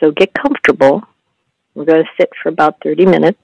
So get comfortable. We're going to sit for about 30 minutes.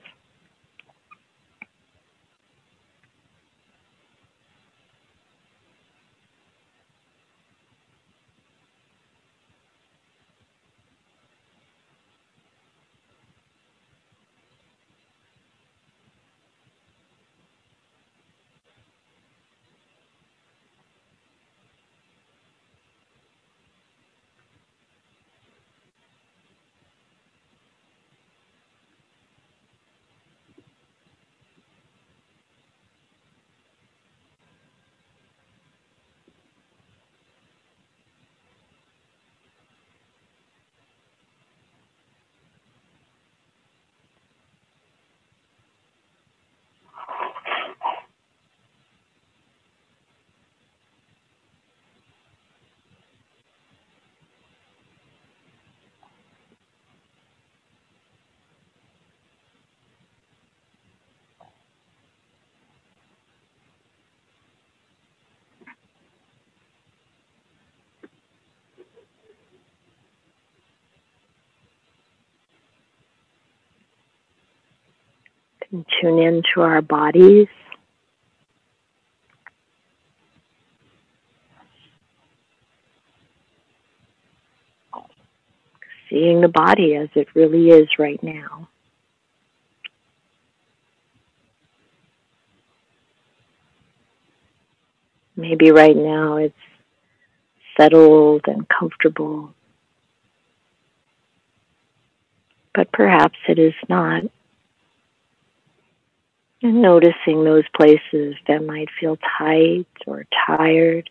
And tune into our bodies. Seeing the body as it really is right now. Maybe right now it's settled and comfortable, but perhaps it is not. And noticing those places that might feel tight or tired.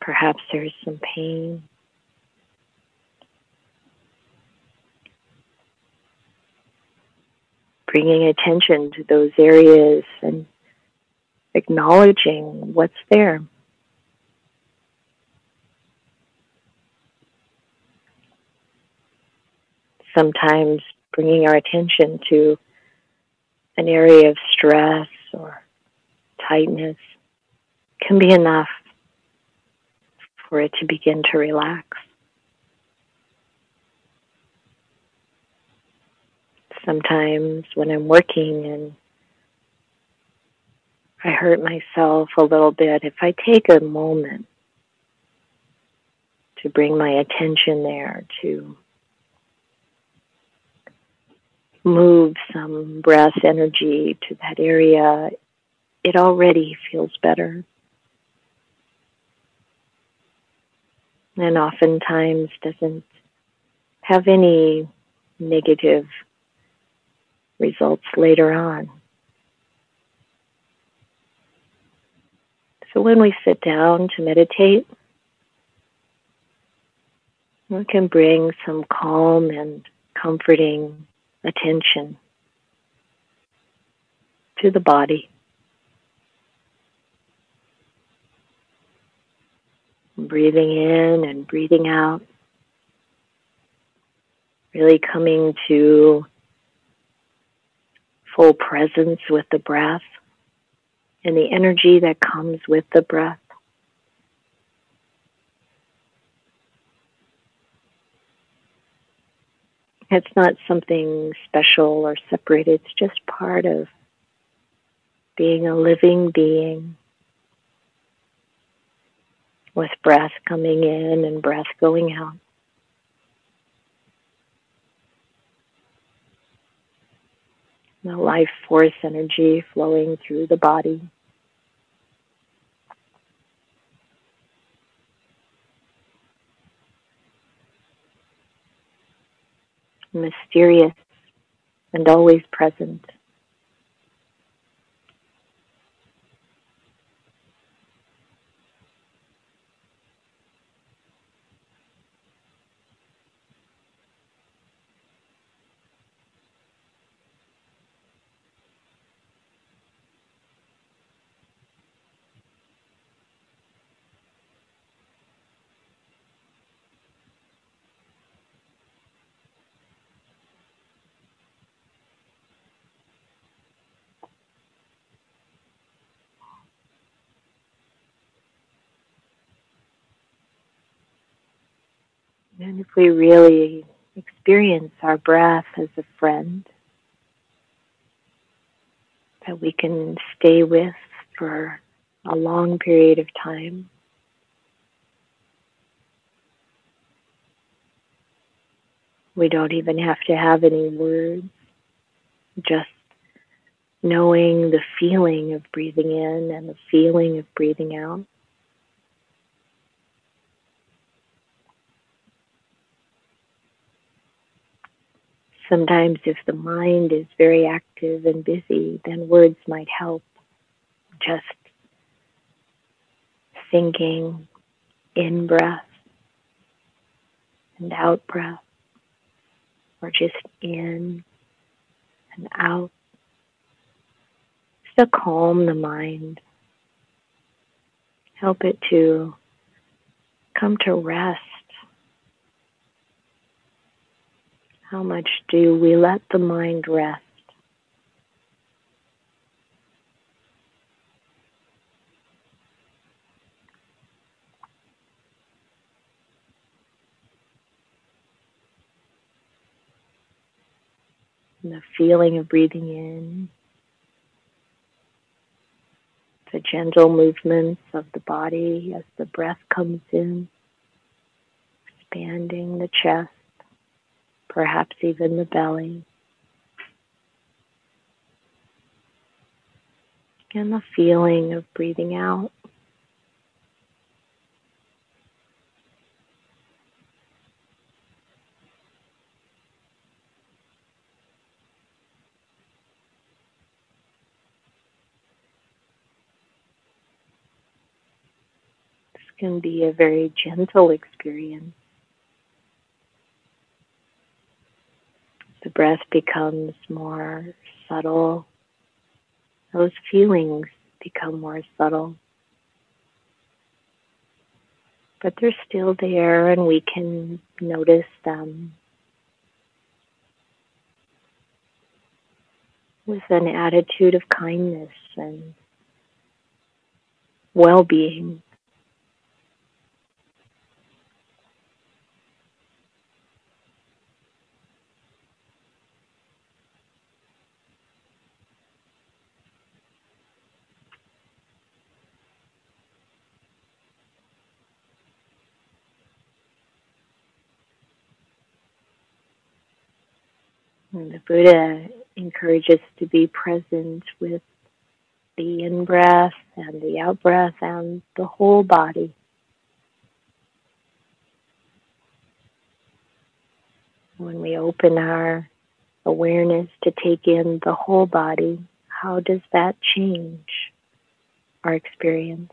Perhaps there's some pain. Bringing attention to those areas and acknowledging what's there. Sometimes bringing our attention to an area of stress or tightness can be enough for it to begin to relax. Sometimes when I'm working and I hurt myself a little bit, if I take a moment to bring my attention there, to move some breath energy to that area, it already feels better. And oftentimes doesn't have any negative results later on. So when we sit down to meditate, we can bring some calm and comforting attention to the body. Breathing in and breathing out. Really coming to full presence with the breath and the energy that comes with the breath. It's not something special or separate, it's just part of being a living being with breath coming in and breath going out. The life force energy flowing through the body. Mysterious, and always present. And if we really experience our breath as a friend that we can stay with for a long period of time, we don't even have to have any words, just knowing the feeling of breathing in and the feeling of breathing out. Sometimes, if the mind is very active and busy, then words might help. Just thinking in breath and out breath, or just in and out. Just to calm the mind, help it to come to rest How much do we let the mind rest? And the feeling of breathing in, the gentle movements of the body as the breath comes in, expanding the chest perhaps even the belly. And the feeling of breathing out. This can be a very gentle experience. Breath becomes more subtle, those feelings become more subtle. But they're still there and we can notice them with an attitude of kindness and well being. And the Buddha encourages to be present with the in breath and the out breath and the whole body. When we open our awareness to take in the whole body, how does that change our experience?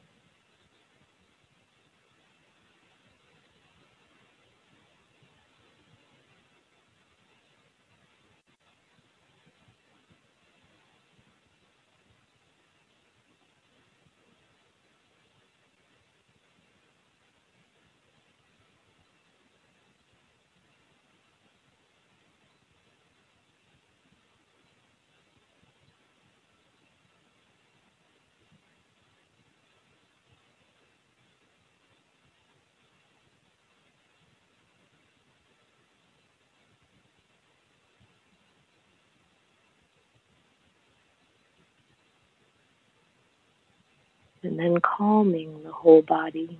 And then calming the whole body.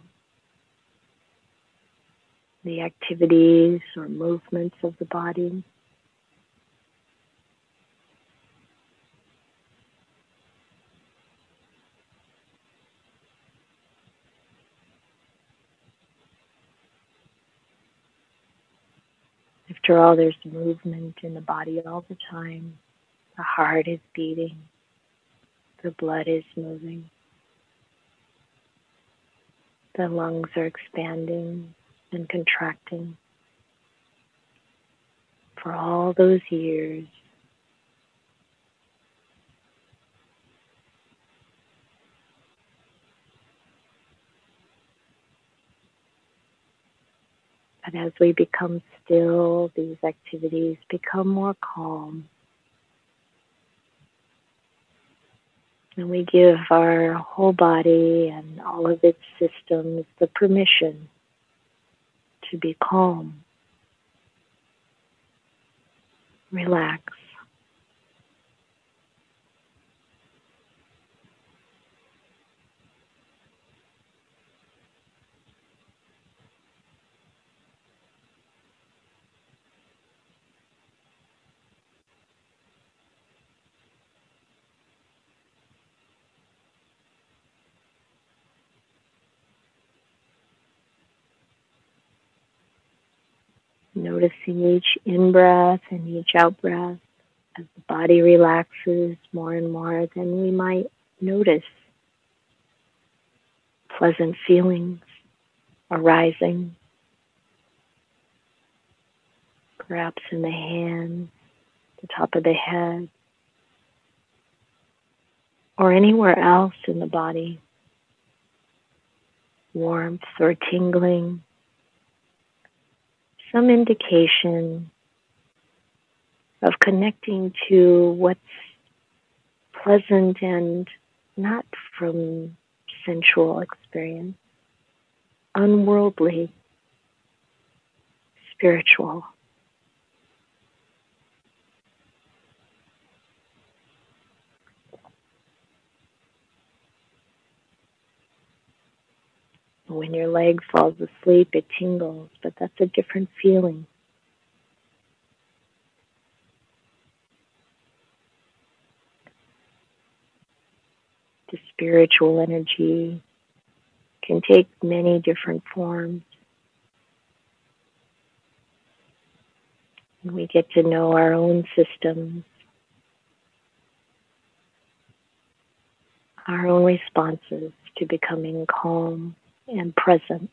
The activities or movements of the body. After all, there's movement in the body all the time. The heart is beating, the blood is moving. The lungs are expanding and contracting. For all those years, But as we become still, these activities become more calm. And we give our whole body and all of its systems the permission to be calm. Relax. Noticing each in breath and each out breath as the body relaxes more and more, then we might notice pleasant feelings arising, perhaps in the hands, the top of the head, or anywhere else in the body. Warmth or tingling some indication of connecting to what's pleasant and not from sensual experience, unworldly, spiritual. When your leg falls asleep, it tingles, but that's a different feeling. The spiritual energy can take many different forms. And we get to know our own systems, our own responses to becoming calm and present.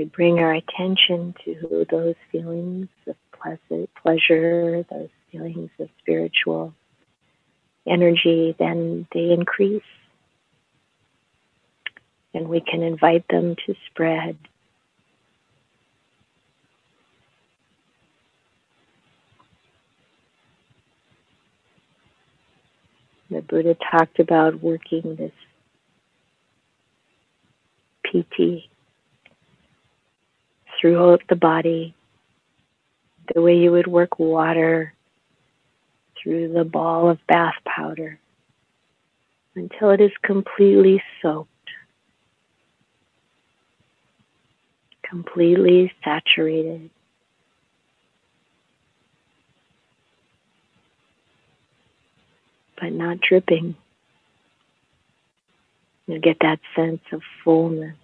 We bring our attention to those feelings of pleasant pleasure, those feelings of spiritual energy, then they increase. And we can invite them to spread. The Buddha talked about working this piti throughout the body, the way you would work water through the ball of bath powder until it is completely soaked, completely saturated. But not dripping. You get that sense of fullness.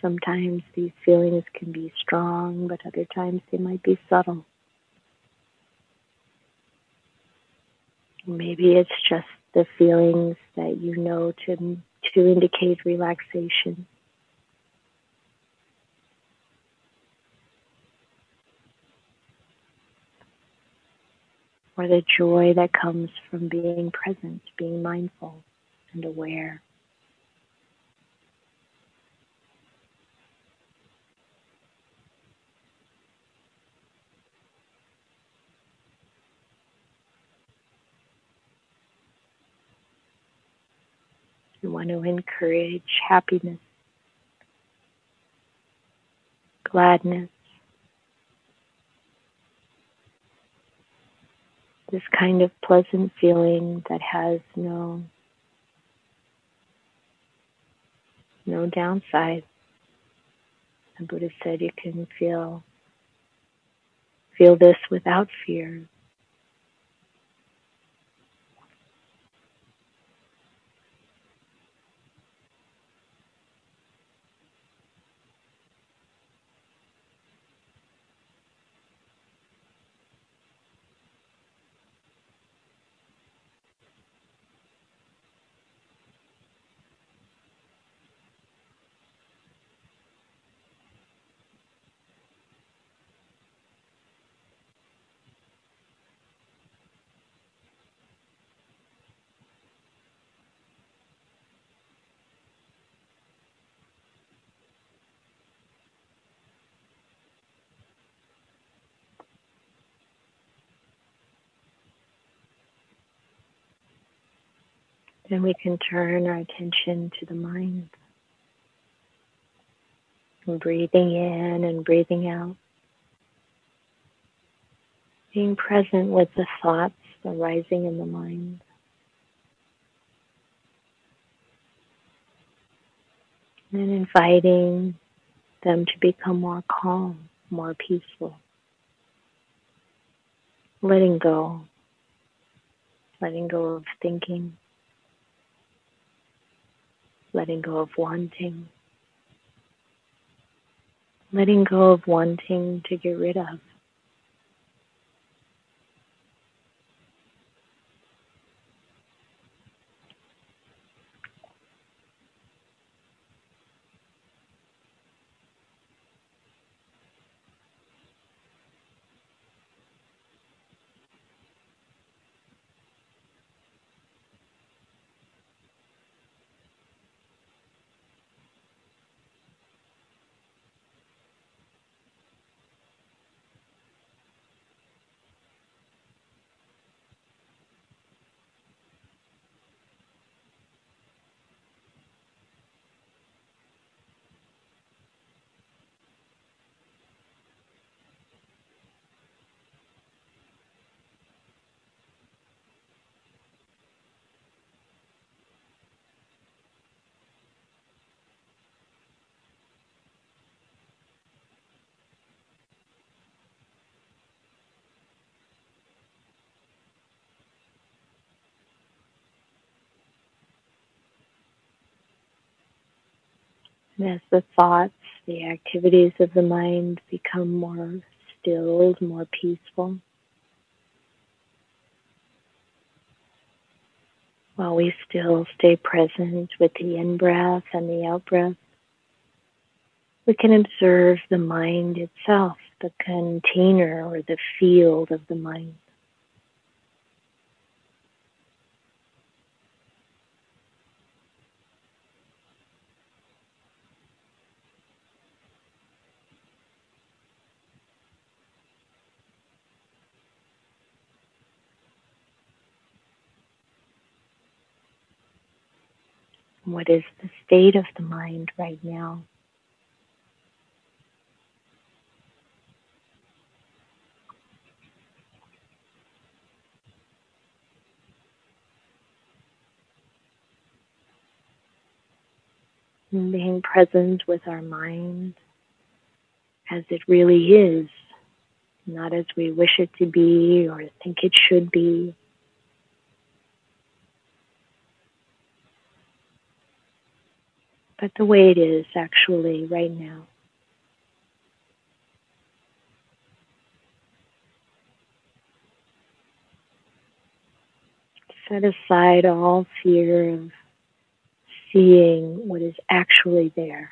Sometimes these feelings can be strong, but other times they might be subtle. Maybe it's just the feelings that you know to, to indicate relaxation. Or the joy that comes from being present, being mindful and aware. You want to encourage happiness, gladness, this kind of pleasant feeling that has no no downside. The Buddha said you can feel feel this without fear. Then we can turn our attention to the mind. And breathing in and breathing out. Being present with the thoughts arising in the mind. And inviting them to become more calm, more peaceful. Letting go. Letting go of thinking letting go of wanting, letting go of wanting to get rid of. As the thoughts, the activities of the mind become more stilled, more peaceful, while we still stay present with the in breath and the out breath, we can observe the mind itself, the container or the field of the mind. What is the state of the mind right now? Being present with our mind as it really is, not as we wish it to be or think it should be. But the way it is actually right now. Set aside all fear of seeing what is actually there.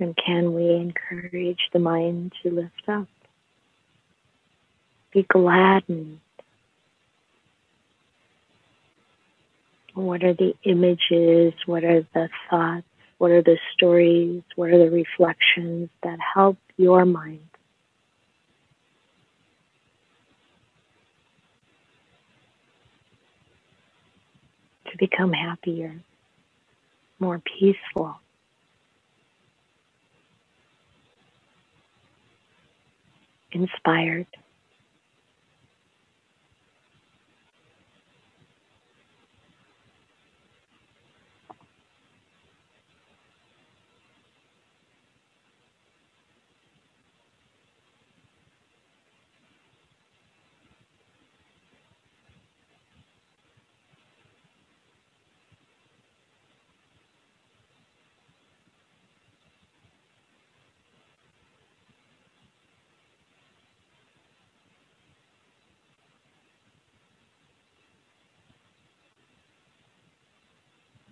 And can we encourage the mind to lift up? Be gladdened. What are the images? What are the thoughts? What are the stories? What are the reflections that help your mind? To become happier, more peaceful. Inspired.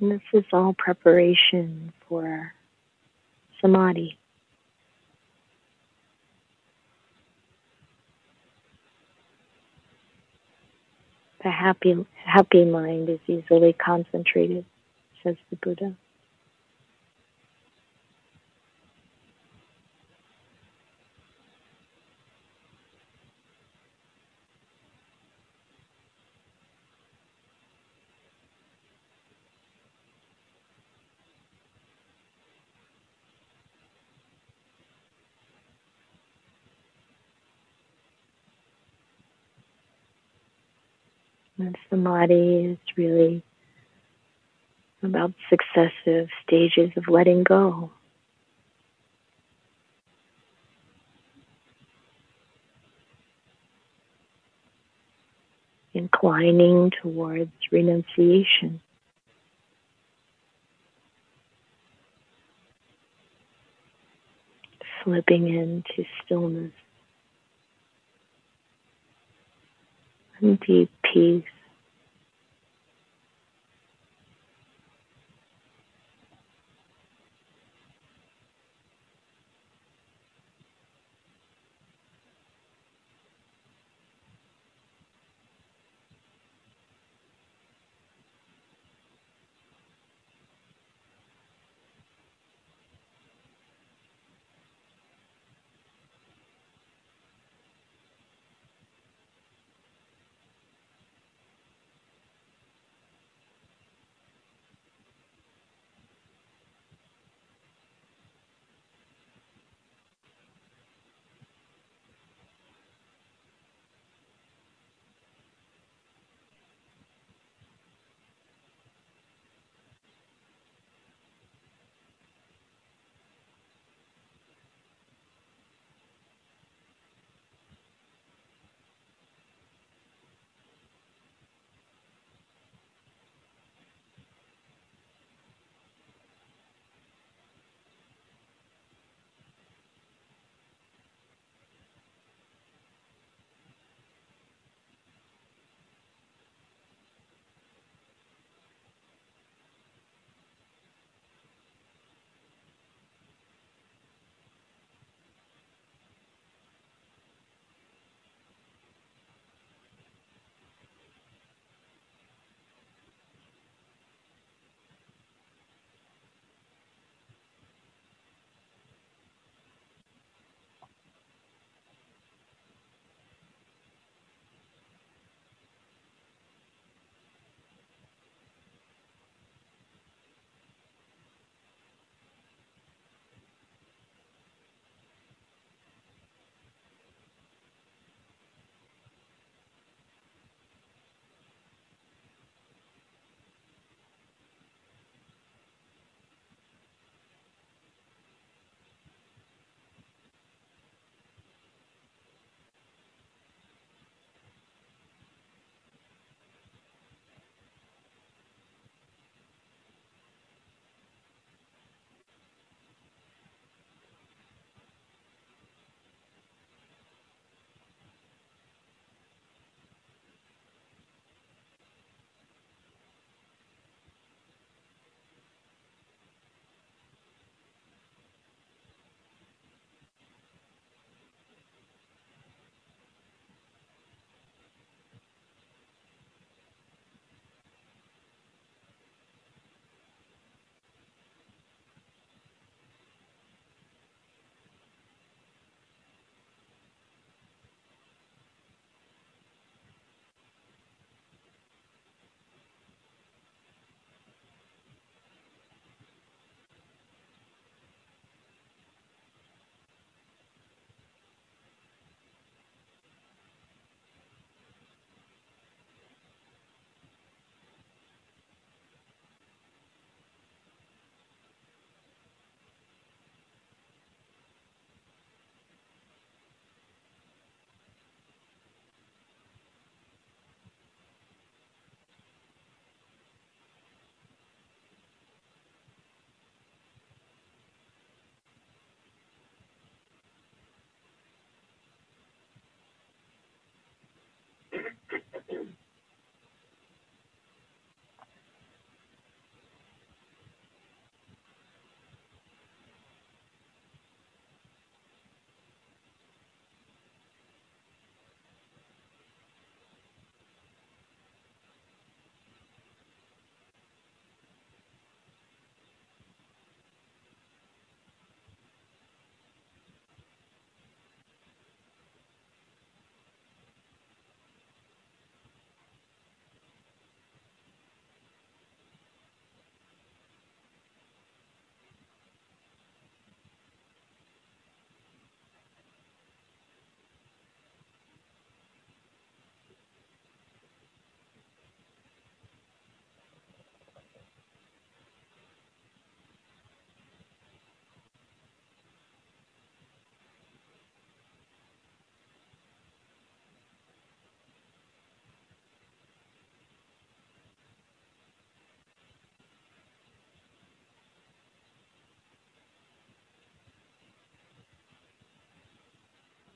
And this is all preparation for samadhi. The happy, happy mind is easily concentrated, says the Buddha. And samadhi is really about successive stages of letting go. Inclining towards renunciation. Slipping into stillness. And deep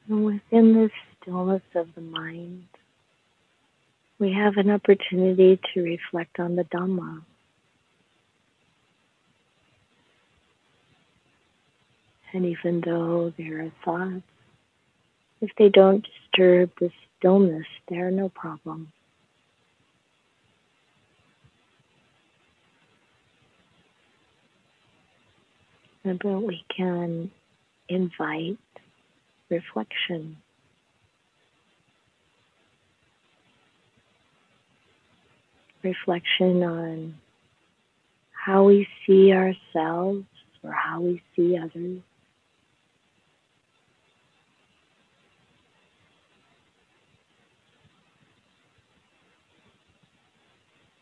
And within this stillness of the mind, we have an opportunity to reflect on the Dhamma. And even though there are thoughts, if they don't disturb the stillness, they're no problem. But we can invite reflection. Reflection on how we see ourselves or how we see others.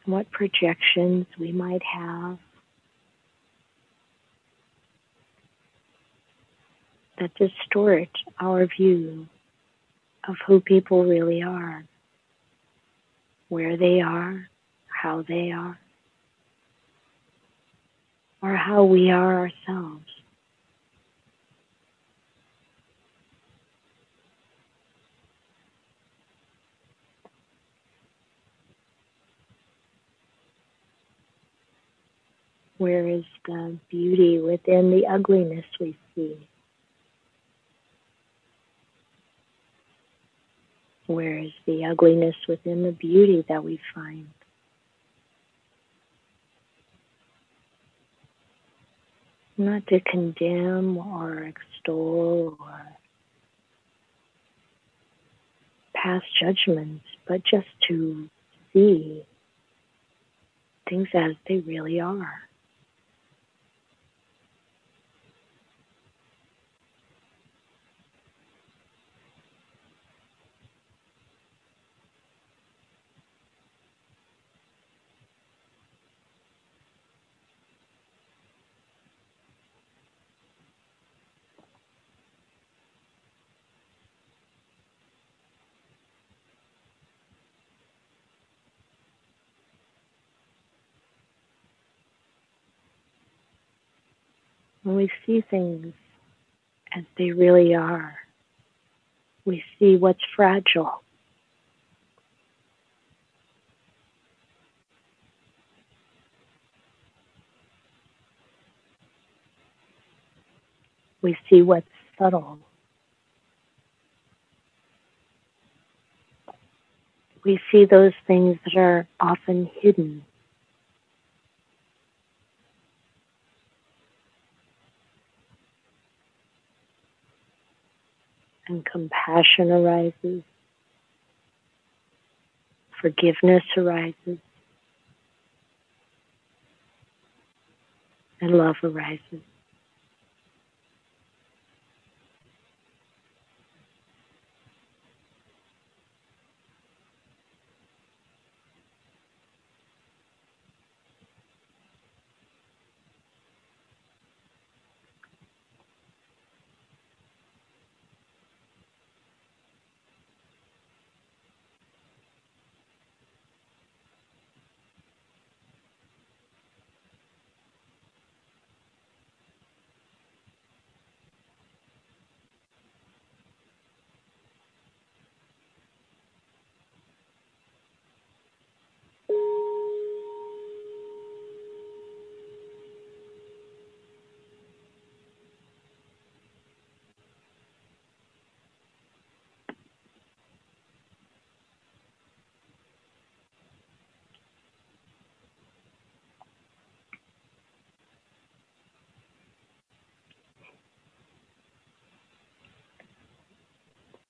What projections we might have that distort our view of who people really are, where they are, how they are, or how we are ourselves. Where is the beauty within the ugliness we see? Where is the ugliness within the beauty that we find? Not to condemn or extol or pass judgments, but just to see things as they really are. When we see things as they really are, we see what's fragile. We see what's subtle. We see those things that are often hidden. And compassion arises, forgiveness arises, and love arises.